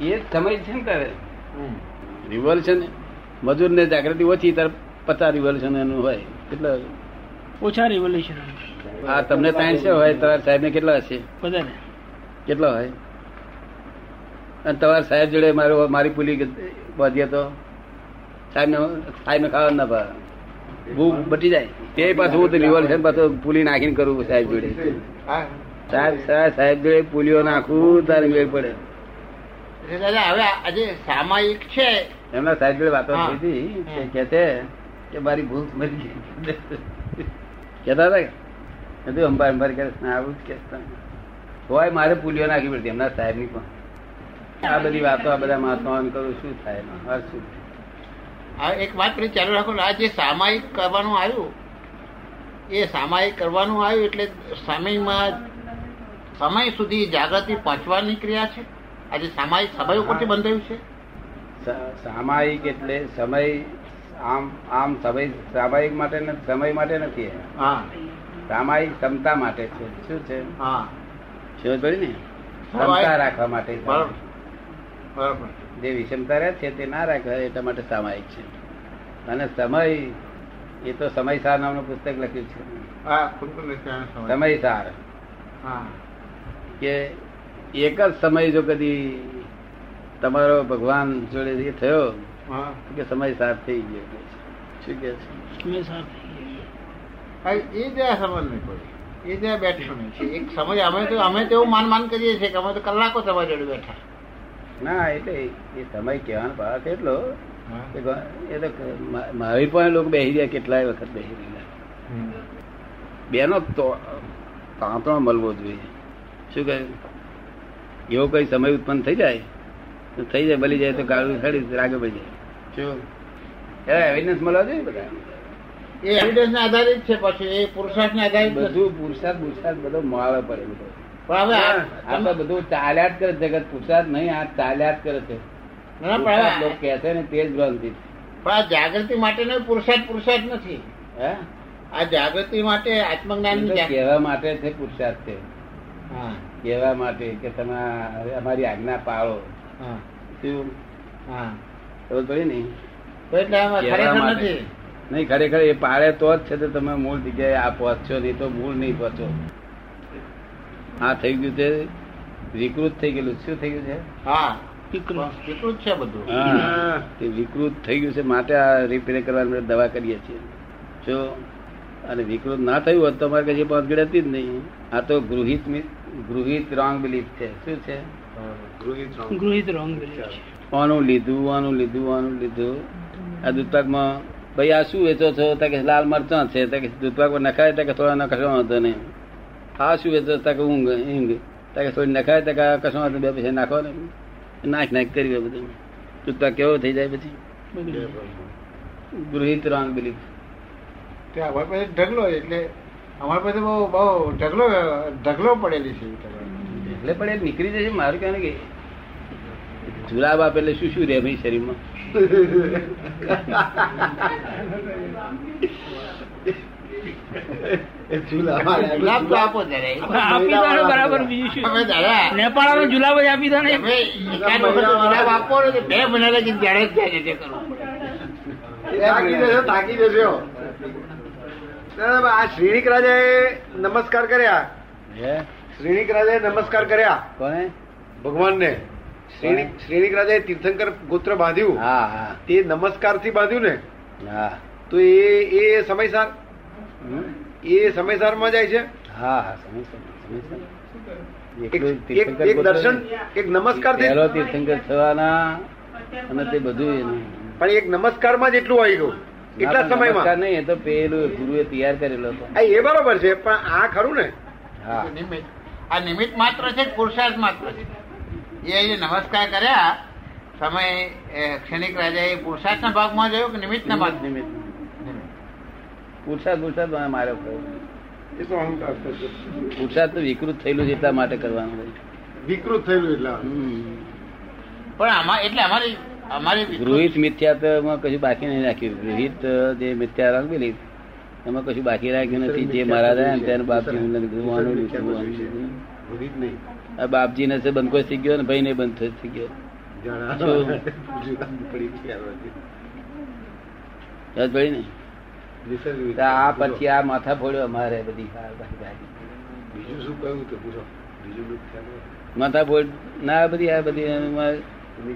એ જ સમય છે ને તારે. રિવોલ્યુશન મજૂર ને જાગૃતિ ઓછી તાર પચાસ રિવોલ્યુશન એનું હોય. કેટલા? ઓછા રિવોલ્યુશન હા તમને છે હોય તમારા સાહેબ ને કેટલા હશે? બધાને. કેટલા હોય? અને તમારા સાહેબ જોડે મારો મારી પુલી બાંધીએ તો? સાહેબ ને સાહેબ ને ખાવા ના ભાવે. ભૂખ બટી જાય. તે પાછું હું તો રિવોલ્યુશન પાછું પુલી નાખીને કરું સાહેબ જોડે. સાહેબ સાહેબ સાહેબ જોડે પુલીઓ નાખું તારે મેળ પડે. એટલે દાદા હવે આજે સામાયિક છે. એમના સાહેબ વાતો. થઈ હતી કે. કે છે કે મારી ભૂખ મરી ગઈ. કેતા હતા કે તું અંબાર અંબાર ના, આવું જ કહેતા હોય મારે પુલિયો નાખી પડતી એમના સાહેબની પણ. આ બધી વાતો આ બધા મહાત્માઓને કરું શું થાય એમાં? શું? એક વાત કરી ચાલુ રાખો આ જે સામાયિક કરવાનું આવ્યું એ સામાયિક કરવાનું આવ્યું એટલે સમયમાં સમય સુધી જાગૃતિ પહોંચવાની ક્રિયા છે? આજે સામાયિક સમય ઉપરથી બંધાયું છે? સામાયિક એટલે સમય આમ આમ સમય સામાયિક માટે સમય માટે નથી. સામાયિક ક્ષમતા માટે છે. શું છે? સમજ પડી ને? ક્ષમતા રાખવા માટે જે વિષમતા રહે છે તે ના રાખે એટલા માટે સામાયિક છે. અને સમય એ તો સમયસાર નામનું પુસ્તક લખ્યું છે. સમયસાર. હા. કે એક જ સમય જો કદી તમારો ભગવાન જોડે એ થયો હા. કે સમયસાર થઈ ગયો. શું કે થઈ ગયું. હા, એ જ સમજ નહીં પડી. એ જ આ બેઠું નહીં એક સમજ અમે તો અમે તો એવું માન માન કરીએ છીએ કે અમે તો કલાકો તમારી જોડે બેઠા. ના એટલે એ સમય કહેવાનો ભાવ એટલો હા. એ તો મારી પણ લોકો બેસી ગયા કેટલાય વખત બેસી રહ્યા બેનો તો તાંતણો મળવો જોઈએ. શું કહે? એવો કઈ સમય ઉત્પન્ન થઈ જાય તો થઈ જાય બલી જાય તો ગાળું સડી રાગે પડી જાય. શું એવિડન્સ મળવા જોઈએ બધા એ એવિડન્સ ના આધારિત છે પછી એ પુરુષાર્થ ને આધારિત બધું પુરુષાર્થ પુરુષાર્થ બધો માળે પડે પણ હવે આ- આ બધું ચાલ્યા જ કરે છે જગત પુરુષાર્થ નહીં આ ચાલ્યા જ કરે છે. ના, પણ લોકો કહે છે ને તે જ ભ્રાંતિ પણ આ જાગૃતિ માટેનો પુરુષાર્થ પુરુષાર્થ નથી. હે? આ જાગૃતિ માટે આત્મજ્ઞાન કહેવા માટે છે પુરુષાર્થ છે. કહેવા માટે કે તમે અમારી આજ્ઞા પાળો. હા. શું? ખબર ને? ખરેખર નહીં ખરેખર એ પાળે તો જ છે તો તમે મૂળ જગ્યાએ આ પહોંચશો નહીં તો મૂળ નહીં પહોંચો. આ થઈ ગયું છે? વિકૃત થઈ ગયેલું. શું થઈ ગયું છે? હા વિકૃત. વિકૃત છે બધું. હા તે વિકૃત થઈ ગયું છે. માટે આ રિપેર કરવાની દવા કરીએ છીએ. જો અને વિકૃત ના થયું હોત તો અમારે કઈ પહોંચગડ હતી જ નહીં. આ તો ગૃહિત ગૃહિત રોંગ બિલીફ છે. શું છે? ગૃહિત રોંગ બિલીફ આનું લીધું આનું લીધું આનું લીધું? આ દૂધપાકમાં ભાઈ આ શું વેચો છો? તા કે લાલ મરચાં છે. તા કે દૂધપાકમાં નખાય તા કે થોડા નખાવા વાંધો નહીં. આ શું વેચો તા કે ઊંઘ ઊંઘ. તા કે થોડી નખાય તા કે કશો હતો બે પૈસા નાખો ને. નાખ નાખ કરી બધું. દૂધપાક કેવો થઈ જાય પછી. ગૃહિત રોંગ બિલીફ ત્યાં અમારી પાસે ઢગલો એટલે અમારી પાસે બહુ બહુ ઢગલો ઢગલો પડેલી છે એટલે પણ એ નીકળી જશે મારું કહેવાનું કે જુલાબ આપે એટલે શું શું રહે ભાઈ શરીરમાં? તો જુલાબ જ આપી દો ને. આપો ને બે મહિના લગી જડે જ થાય છે તે કરવું પડે. તાકી જશો તાકી જશો દાદા, આ શ્રીનિક રાજાએ નમસ્કાર કર્યા. હે? શ્રીનિક રાજાએ નમસ્કાર કર્યા. કોને? ભગવાનને. શ્રીનિક શ્રીનિક રાજાએ તીર્થંકર ગોત્ર બાંધ્યું. હા હા. તે નમસ્કારથી બાંધ્યું ને હા. તો એ એ સમયસાર એ સમયસારમાં જાય છે? હા હા સમયસર એક દર્શન એક નમસ્કાર તીર્થંકર થવાના અને તે બધું પણ એક નમસ્કારમાં જ એટલું આવી ગયું. એટલા સમયમાં? નહીં એ તો પેલું ગુરુએ તૈયાર કરેલો એ બરોબર છે પણ આ ખરું ને? હા. આ નિમિત્ત માત્ર છે કે પુરુષાર્થ માત્ર છે? એ નમસ્કાર કર્યા સમય ક્ષણિક રાજા એ પુરુષાર્થના ભાગમાં જોયું કે નિમિત્તના ભાગ નિમિત્ત. પુરુષાર્થ પુરુષાર્થ માર્યો એ તો અહંકાર છે. પુરુષાર્થ તો વિકૃત થયેલું છે એટલા માટે કરવાનું વિકૃત થયેલું એટલે. હમ. પણ આમાં એટલે અમારી ગૃહિત મિથ્યાત્વમાં કશું બાકી નહીં રાખ્યું. ગૃહિત જે મિથ્યા રાખેલી એમાં કશું બાકી રાખ્યું નથી. જે મારા આવ્યા ત્યારે બાપજી આ બાપજી ને બંધ થઈ ગયો ને ભાઈ ને બંધ થઈ ગયો. પડી પછી. ને? આ પછી આ માથા ફોડ્યો અમારે બધી. બીજું શું કહ્યું? માથા ફોડ ના બધી આ બધી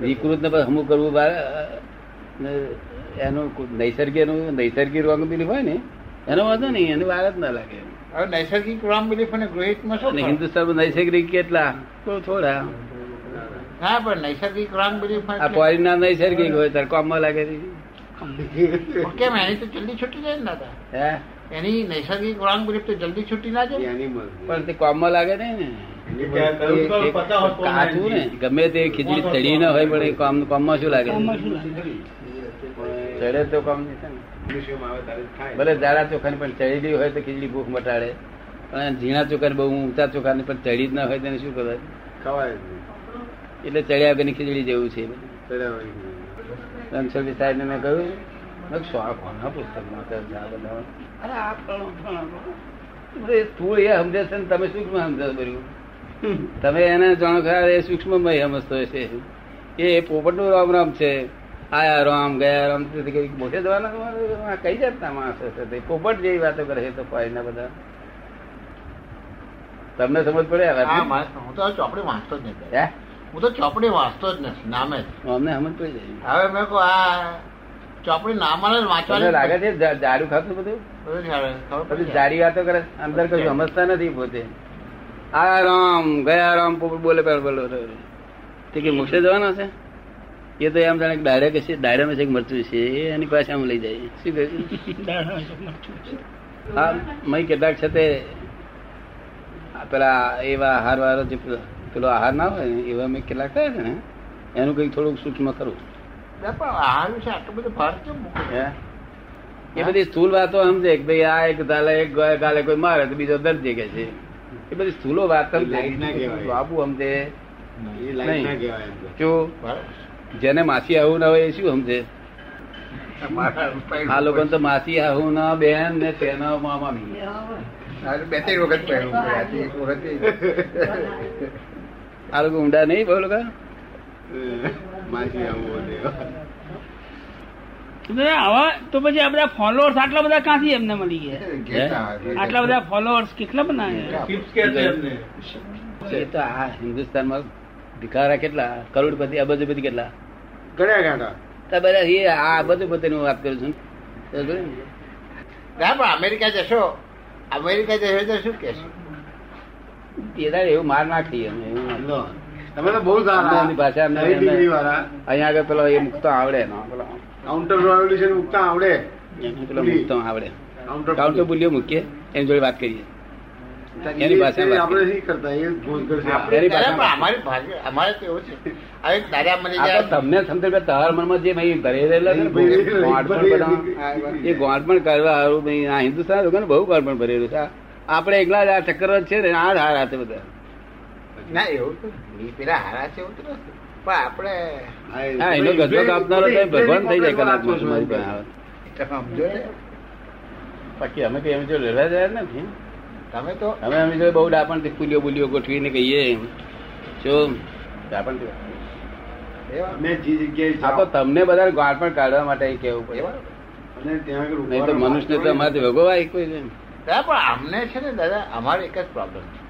વિકૃત ને હમું કરવું બાર એનું નૈસર્ગિક નૈસર્ગિક રોંગ બિલીફ હોય ને એનો વાંધો નહીં એની વાર જ ના લાગે. હવે નૈસર્ગિક રોંગ બિલીફ અને ગૃહિતમાં શું હિન્દુસ્તાન નૈસર્ગિક કેટલા તો થોડા. હા પણ નૈસર્ગિક રોંગ બિલીફ આ પોરી ના નૈસર્ગિક હોય ત્યારે કામમાં લાગે છે. કેમ એની તો જલ્દી છૂટી જાય ને દાદા? હે? એની નૈસર્ગિક રોંગ બિલીફ તો જલ્દી છૂટી ના જાય? એની પણ તે કોમમાં લાગે નહીં ને. કાચું ને ગમે તે ખીચડી ચડી ના હોય પણ એ કામ કામમાં શું લાગે? કામમાં શું લાગે? ચડે તો કામ. ભલે જાડા ચોખાની પણ ચડેલી હોય તો ખીચડી ભૂખ મટાડે. પણ ઝીણા ચોખાની બહુ ઊંચા ચોખાની પણ ચડી જ ના હોય તેને શું કહેવાય? ખવાય એટલે ચડ્યા વગરની ખીચડી જેવું છે. રણછોડી સાહેબ મેં કહ્યું મેં આ કોના પુસ્તકમાં સ્થૂળ એ સમજે છે ને તમે શું સમજો છો બધું? તમે એને જાણો ખરા એ સૂક્ષ્મમય સમજતો છે. એ પોપટનું રામ રામ છે. આયા રામ ગયા રામ મોટે જવાના કઈ જાતના માણસો છે પોપટ જેવી વાતો કરે છે તો ફોરીના બધા. તમને સમજ પડે હા તો ચોપડી વાંચતો જ નથી હે? હું તો ચોપડી વાંચતો જ નથી નામે અમને સમજ પડી જાય. હવે મેં કહું આ ચોપડી નામાને જ વાંચવાની લાગે છે જા- ખાતું બધું? બધું. જાડી. વાતો કરે અંદર કશું સમજતા નથી પોતે. આ રામ ગયા રામ બોલે પેલો બોલો તે. કે મોક્ષે જવાનો છે? એ તો એમ જાણે ડાયરે કે છે ડાયરામાં છે મરચું છે એની પાસે આમ લઈ જાય. શું છે, હા મય કેટલાક છે તે પેલા એવા આહાર વાળો જે પેલો- આહાર ના હોય ને એવા મેં કેટલાક થાય છે ને એનું કંઈક થોડુંક સૂક્ષ્મ ખરું? એ બધી સ્થૂલ વાતો સમજે કે ભાઈ આ એક ગાલે એક ગાલે કોઈ મારે તો બીજો દર્દી કે છે. એ બધી સ્થૂલો વાત. બાબુ સમજે. જો જેને માસી આવું ના હોય એ શું સમજે? આ લોકો તો માસી આવું ના બેન ને તેના મામા આ બે ત્રણ વખત. આ લોકો ઊંડા નહીં બહુ લોકો? માસી આવું આવા તો પછી આ બધા ફોલોઅર્સ આટલા બધા ક્યાંથી એમને મળી ગયા? આટલા બધા ફોલોઅર્સ કેટલા બનાવ્યા? એ તો આ હિન્દુસ્તાનમાં ભિખારા કેટલા? કરોડપતિ અબજપતિ કેટલા? ગળ્યા ગાંઠા. તો બધા એ આ અબજપતિ નું વાત કરું છું. ને? ના પણ અમેરિકા જશો. અમેરિકા જશો તો શું કહેશો? એ એવું માર નાખી અમે એવું. તમે તો બહુ સારા. ભાષા અહીંયા આગળ પેલો એ મુકતો આવડે એનો પેલો. કાઉન્ટર રેવોલ્યુશન ઉગતા આવડે. આવડે. કાઉન્ટર બોલ્યો મૂકીએ એની જોડે વાત કરીએ. એની ભાષામાં આપણે કરીએ. કરતા? એ ભોજગર છે આપણે. એની ત્યારે અમારી ભાષા અમારે તો એવું છે. હવે દાદા મળી આ તો જાય તમને સમજે કે મનમાં જે ભાઈ રહેલા છે ને એ કરવા હારું ભાઈ આ હિન્દુસ્તાન લોકોને બહુ ગોંડપણ ભરેલું છે. આપણે એકલા જ આ ચક્કર છે ને આ જ હારા છે બધા. ના એવું પેલા હારા છે એવું તો નથી. પણ આપણે હા એનો ગજો કાપનારો તો ભગવાન થઈ જાય કલાકમાં તમારી પાસે. સમજો ને બાકી અમે કઈ એમ જો રહેવા જાય નથી. તમે તો અમે અમે જો બહુ ડાપણથી પુલિયો બુલિયો ગોઠવીને કહીએ. જો ડાપણથી. જે જગ્યાએ આ તો તમને બધા ગાળપણ કાઢવા માટે કેવું પડે. અને ત્યાં નહીં તો મનુષ્ય તો અમારે ભગવાય કોઈ નહીં. પણ અમને છે ને દાદા અમારે એક જ પ્રોબ્લેમ છે.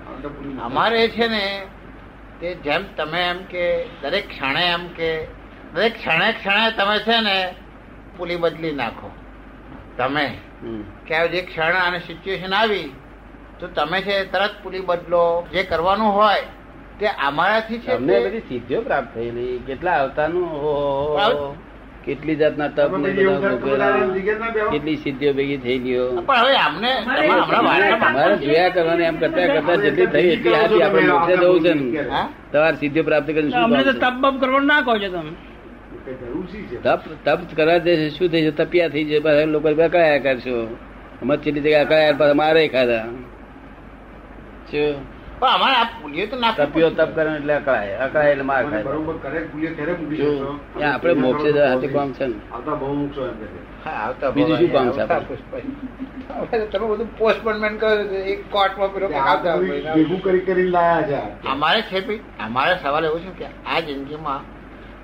અમારે છે ને તે જેમ તમે એમ કે દરેક ક્ષણે એમ કે દરેક ક્ષણે ક્ષણે તમે છે ને પુલી બદલી નાખો તમે. કે જે ક્ષણ અને સિચ્યુએશન આવી તો તમે છે તરત પુલી બદલો જે કરવાનું હોય તે અમારાથી છે અમને બધી સિદ્ધિઓ પ્રાપ્ત થયેલી કેટલા આવતાનું? કેટલી જાતના તપ ને બધા બેહો. કેટલી સિદ્ધિઓ ભેગી થઈ ગયો તમારે જોયા કરવાની એમ કરતા કરતા જેટલી થઈ એટલી હાથી આપણે મોક્ષે જવું છે ને. તમારે સિદ્ધિઓ પ્રાપ્ત કરીને શું અમને તો તપ બપ કરવાનું ના કહો છો તમે. તપ તપ કરવા દે છે શું થઈ છે તપિયા થઈ છે પાછા લોકો કયા કરશો? અમારે કેટલી જગ્યા કયા પાછા મારે ખાધા. શું? પણ અમારે આ પુલિયો તો નાખવું તપિયો તપ કરે એટલે અકળાય. અકળાય એટલે માર ખાય. બરોબર correct પુલિયો ત્યારે જો, ત્યાં આપણે મોક્ષે જવા હાથે કામ છે ને. આવતા બહુ મૂકશો એમ કે હા, આવતા બીજું શું કામ છે આપણે? તમે બધું પોસ્ટમેન કરો એક કોર્ટમાં પેલો આ આવતા ભેગું કરી કરી લાયા છે અમારે છે ભાઈ અમારે સવાલ એવો છે કે આ જિંદગીમાં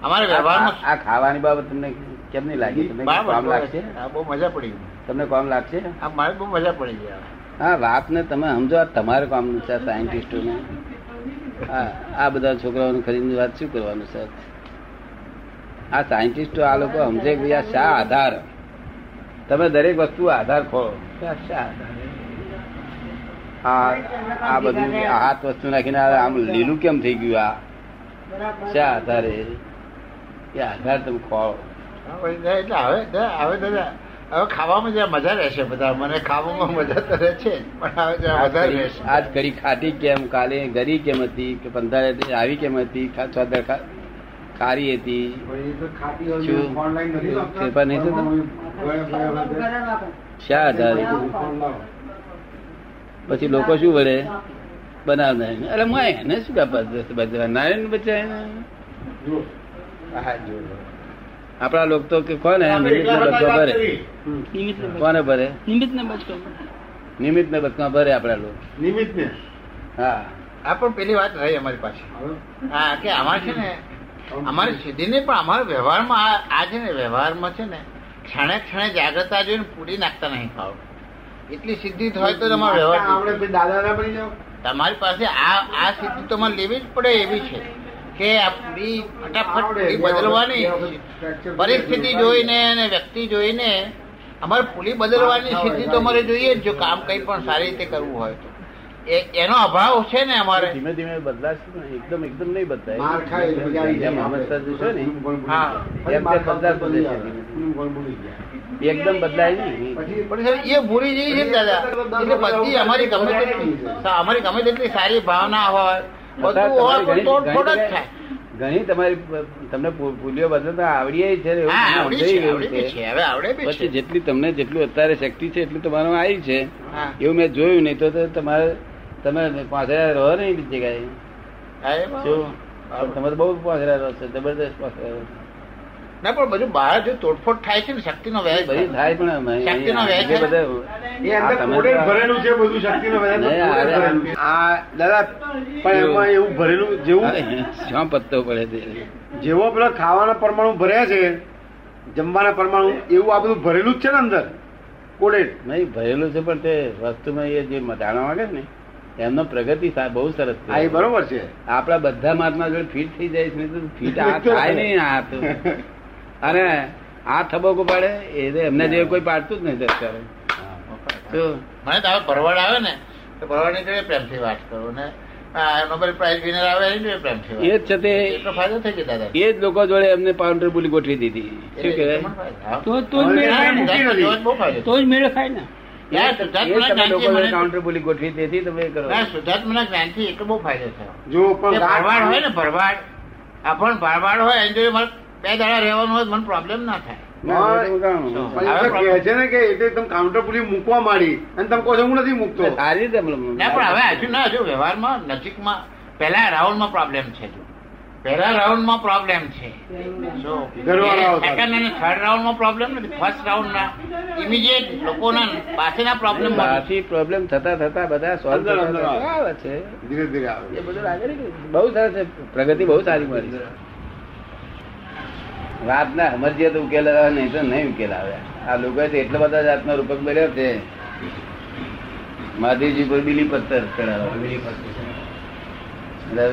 અમારે વ્યવહારમાં આ ખાવાની બાબત તમને કેમ નહીં લાગી? તમને કામ લાગશે? આ બહુ મજા પડી. તમને કામ લાગશે? આ મારે બહુ મજા પડી ગઈ. હા, વાતને તમે સમજો તમારે કામનું છે સાયન્ટિસ્ટોને આ બધા છોકરાઓને ખરીદની વાત શું કરવાનું છે આ સાયન્ટિસ્ટો આ લોકો સમજે કે આ શા આધાર? તમે દરેક વસ્તુ આધાર ખોળો શા આધાર? આ બધું હાથ વસ્તુ નાખીને આમ લીલું કેમ થઈ ગયું આ? શા આધારે એ? આધાર તમે ખોળો હવે હવે દાદા હવે ખાવામાં જરા મજા રહેશે બધા. મને ખાવામાં મજા તો રહે છે પણ હવે જરા આજ વધારે ઘડી- રહેશે. આજ ઘડી ખાટી કેમ? કાલે ગરી કેમ હતી? કે પંદર આવી કેમ હતી? ચોદર કારી હતી? ફેરફાર નહીં થતો? શા આધારે? પછી લોકો શું વળે બનાવનાર અરે હું એને શું કાપા નારાયણ બચાય હા, જો. આપણા લોકો તો કે કોને? નિમિત્ત ને બચકા ભરે. કોને ભરે? નિમિત્ત ને બચકો નિમિત્ત ને બચકા ભરે આપણા લોકો. નિમિત્ત ને હા. આ પણ પેલી વાત રહી અમારી પાસે હા કે અમારે છે ને અમારી સિદ્ધિ નહીં પણ અમારા વ્યવહારમાં આ- આ છે ને વ્યવહારમાં છે ને ક્ષણે ક્ષણે જાગ્રતા જોઈને પૂરી નાખતા નહીં ખાવ એટલી સિદ્ધિ હોય તો તમારો વ્યવહાર આપણે દાદા ના બની જાઓ. તમારી પાસે આ આ સિદ્ધિ તમારે લેવી જ પડે એવી છે. કે આપણી ફટાફટ બદલવાની પરિસ્થિતિ જોઈને અને વ્યક્તિ જોઈને અમારે પુલી બદલવાની સ્થિતિ તો અમારે જોઈએ જ જો કામ કઈ પણ સારી રીતે કરવું હોય તો. એ- એનો અભાવ છે ને અમારે. ધીમે ધીમે બદલાશે ને એકદમ એકદમ નહીં બદલાય. પછી. એકદમ બદલાય નહીં. એ ભૂલી જઈ છે ને દાદા. એટલે બધી અમારી ગમે તેટલી અમારી ગમે તેટલી સારી ભાવના હોય બધું ઘણી તમારી તમને પુલિયો ભૂલીઓ બદલતા આવડીએ છે ગયું પછી જેટલી તમને જેટલું અત્યારે શક્તિ છે એટલું તમારું આવી છે. એવું મેં જોયું નહીં તો તો તમારે તમે પાછળ રહો નહીં બરાબર. શું? તમે તો બહુ પાછળ રહો છો જબરદસ્ત પાછળ રહો છો. ના પણ બધું બહાર જો તોડફોડ થાય છે ને શક્તિનો વ્યય બધી. થાય પણ શક્તિનો વ્યય છે. બધા એ અંદર આ ભરેલું છે બધું શક્તિનો દાદા પણ એમાં એવું ભરેલું જેવું શ્યાં પત્તો પડે છે જેવો પેલો ખાવાના પરમાણુ ભર્યા છે જમવાના પરમાણુ એવું આ બધું ભરેલું જ છે ને અંદર કોડે નહીં ભરેલું છે પણ તે વસ્તુમાં એ જે મધાણા માંગે ને એમનો પ્રગતિ થાય બહુ સરસ છે. એ બરોબર છે. આપણા બધા મહાત્મા જોડે ફિટ થઈ જાય છે ફિટ આ થાય. નહીં આ તો. અને આ થબકો પાડે એ એમને જે કોઈ પાડતું જ નહીં અત્યારે. મને તો ભરવાડ પરવડ આવે ને તો પરવડની જોડે પ્રેમથી વાત કરો ને નોબેલ પ્રાઇઝ વિનર આવે એની જોડે પ્રેમથી એ વાત જ છે તે. એટલો ફાયદો થઈ ગયો દાદા. એ જ લોકો જોડે એમને પાઉન્ડર બોલી ગોઠવી દીધી. શું કહેવાય? તો તો જ મેળ તો જ મેળ ખાય ને. જ પણ ભરવાડ હોય ને ભરવાડ. આ પણ ભરવાડ હોય એની જોડે મારે બે દાડા રહેવાનું હોય મને પ્રોબ્લેમ ના થાય. ના, એ તો કામ. પણ એ તો કહે છે ને કે એટલે તમે કાઉન્ટર પુલી મૂકવા માંડી અને તમે કહો છો હું નથી મૂકતો. સારી રીતે પણ હવે હજુ ના હજુ વ્યવહારમાં નજીકમાં પહેલા રાઉન્ડમાં પ્રોબ્લેમ છે જો. પહેલા રાઉન્ડમાં પ્રોબ્લેમ છે. જો ઘરવાળાઓ સાથે. સેકન્ડ અને થર્ડ રાઉન્ડમાં પ્રોબ્લેમ નથી. ફર્સ્ટ રાઉન્ડના ઇમિડિયેટ લોકોના પાસેના પ્રોબ્લેમ બહારથી પ્રોબ્લેમ થતા થતા બધા સોલ્વ આવે. છે. ધીરે ધીરે એ આવે બધું લાગે ને બહુ સરસ છે. પ્રગતિ બહુ સારી મળી છે. વાત ના સમજીએ તો ઉકેલ આવે નહીં તો નહીં ઉકેલ આવે. આ લોકો એટલા બધા જાતનો રૂપક બન્યો છે. મહાદેવજી પર બીલી પત્તર ચડાવે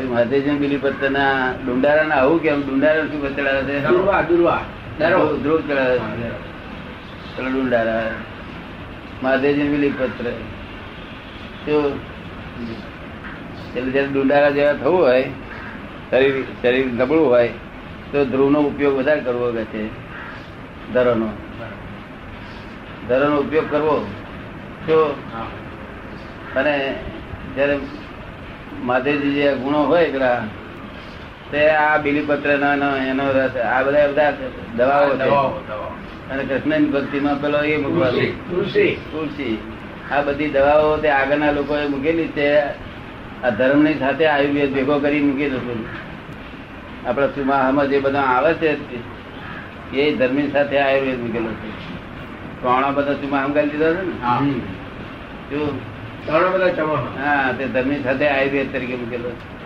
મહાદેવજી બીલી પત્તર ના ડુંડારા ના આવું કેમ ડુંડારા શું ચડાવે છે? ધ્રુવ ચડાવે ડુંડારા. મહાદેવજી બીલી પત્ર તો એટલે જયારે ડુંડારા જેવા થવું હોય શરીર શરીર નબળું હોય તો ધ્રુવનો ઉપયોગ વધારે કરવો કે છે ધરોનો ધરોનો ઉપયોગ કરવો? તો અને જયારે માધેજી જે ગુણો હોય એકલા તે આ બીલીપત્ર એનો રસ આ બધા બધા દવાઓ છે. અને કૃષ્ણ ભક્તિમાં પેલો એ મૂકવાનું તુલસી. તુલસી. આ બધી દવાઓ તે આગળના લોકોએ મૂકેલી છે આ ધર્મની સાથે આયુર્વેદ ભેગો કરી મૂકી હતું. આપણા સુમાહામાં જે બધા આવે છે એ ધર્મી સાથે આયુર્વેદ મૂકેલો છે. પ્રાણા બધા સુમાહામ કરી દીધા છે ને? શું? બધા ચમણ હા તે ધર્મની સાથે આયુર્વેદ તરીકે મૂકેલો છે.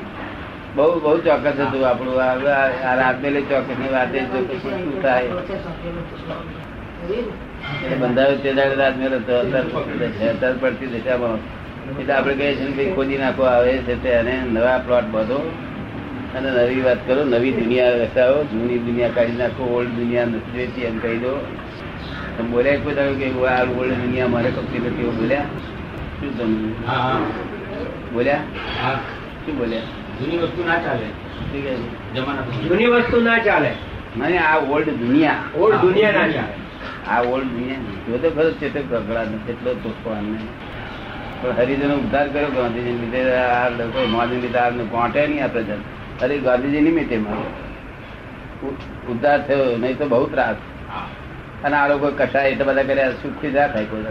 બહુ બહુ ચોક્કસ હતું આપણું. આ- રાત મેલે ચોક્કસની વાતે શું થાય. બંધાયો તે દાડે રાત મેલે તો અત્યારે અત્યારે પડતી દિશામાં. એટલે આપણે કહીએ છીએ ખોદી નાખો આવે છે તે અને નવા પ્લોટ બધો અને નવી વાત કરો નવી દુનિયા રચાવો જૂની દુનિયા કાઢી નાખો ઓલ્ડ દુનિયા નથી રહેતી એમ કહી દો. તમે બોલ્યા કોઈ દાડો કે આ ઓલ્ડ દુનિયા મારે કપતી નથી એવું બોલ્યા? શું તમે? બોલ્યા? શું બોલ્યા? જૂની વસ્તુ ના ચાલે. જૂની વસ્તુ ના ચાલે. નહીં આ ઓલ્ડ દુનિયા. ઓલ્ડ દુનિયા ના ચાલે. આ ઓલ્ડ દુનિયા જો તો ખરો છે તો ગગડા એટલો તોફાન ને પણ હરિજનો ઉદ્ધાર કર્યો ગાંધીજી લીધે આ લોકો મોદી લીધે આ ગોંટે નહીં આ પ્રજા હરે ગાંધીજી નિમિત્તે ઉદ્ધાર થયો નહીં તો બહુ ત્રાસ. અને આ લોકો કસાય એટલા બધા કર્યા સુખી જા થાય કોઈ.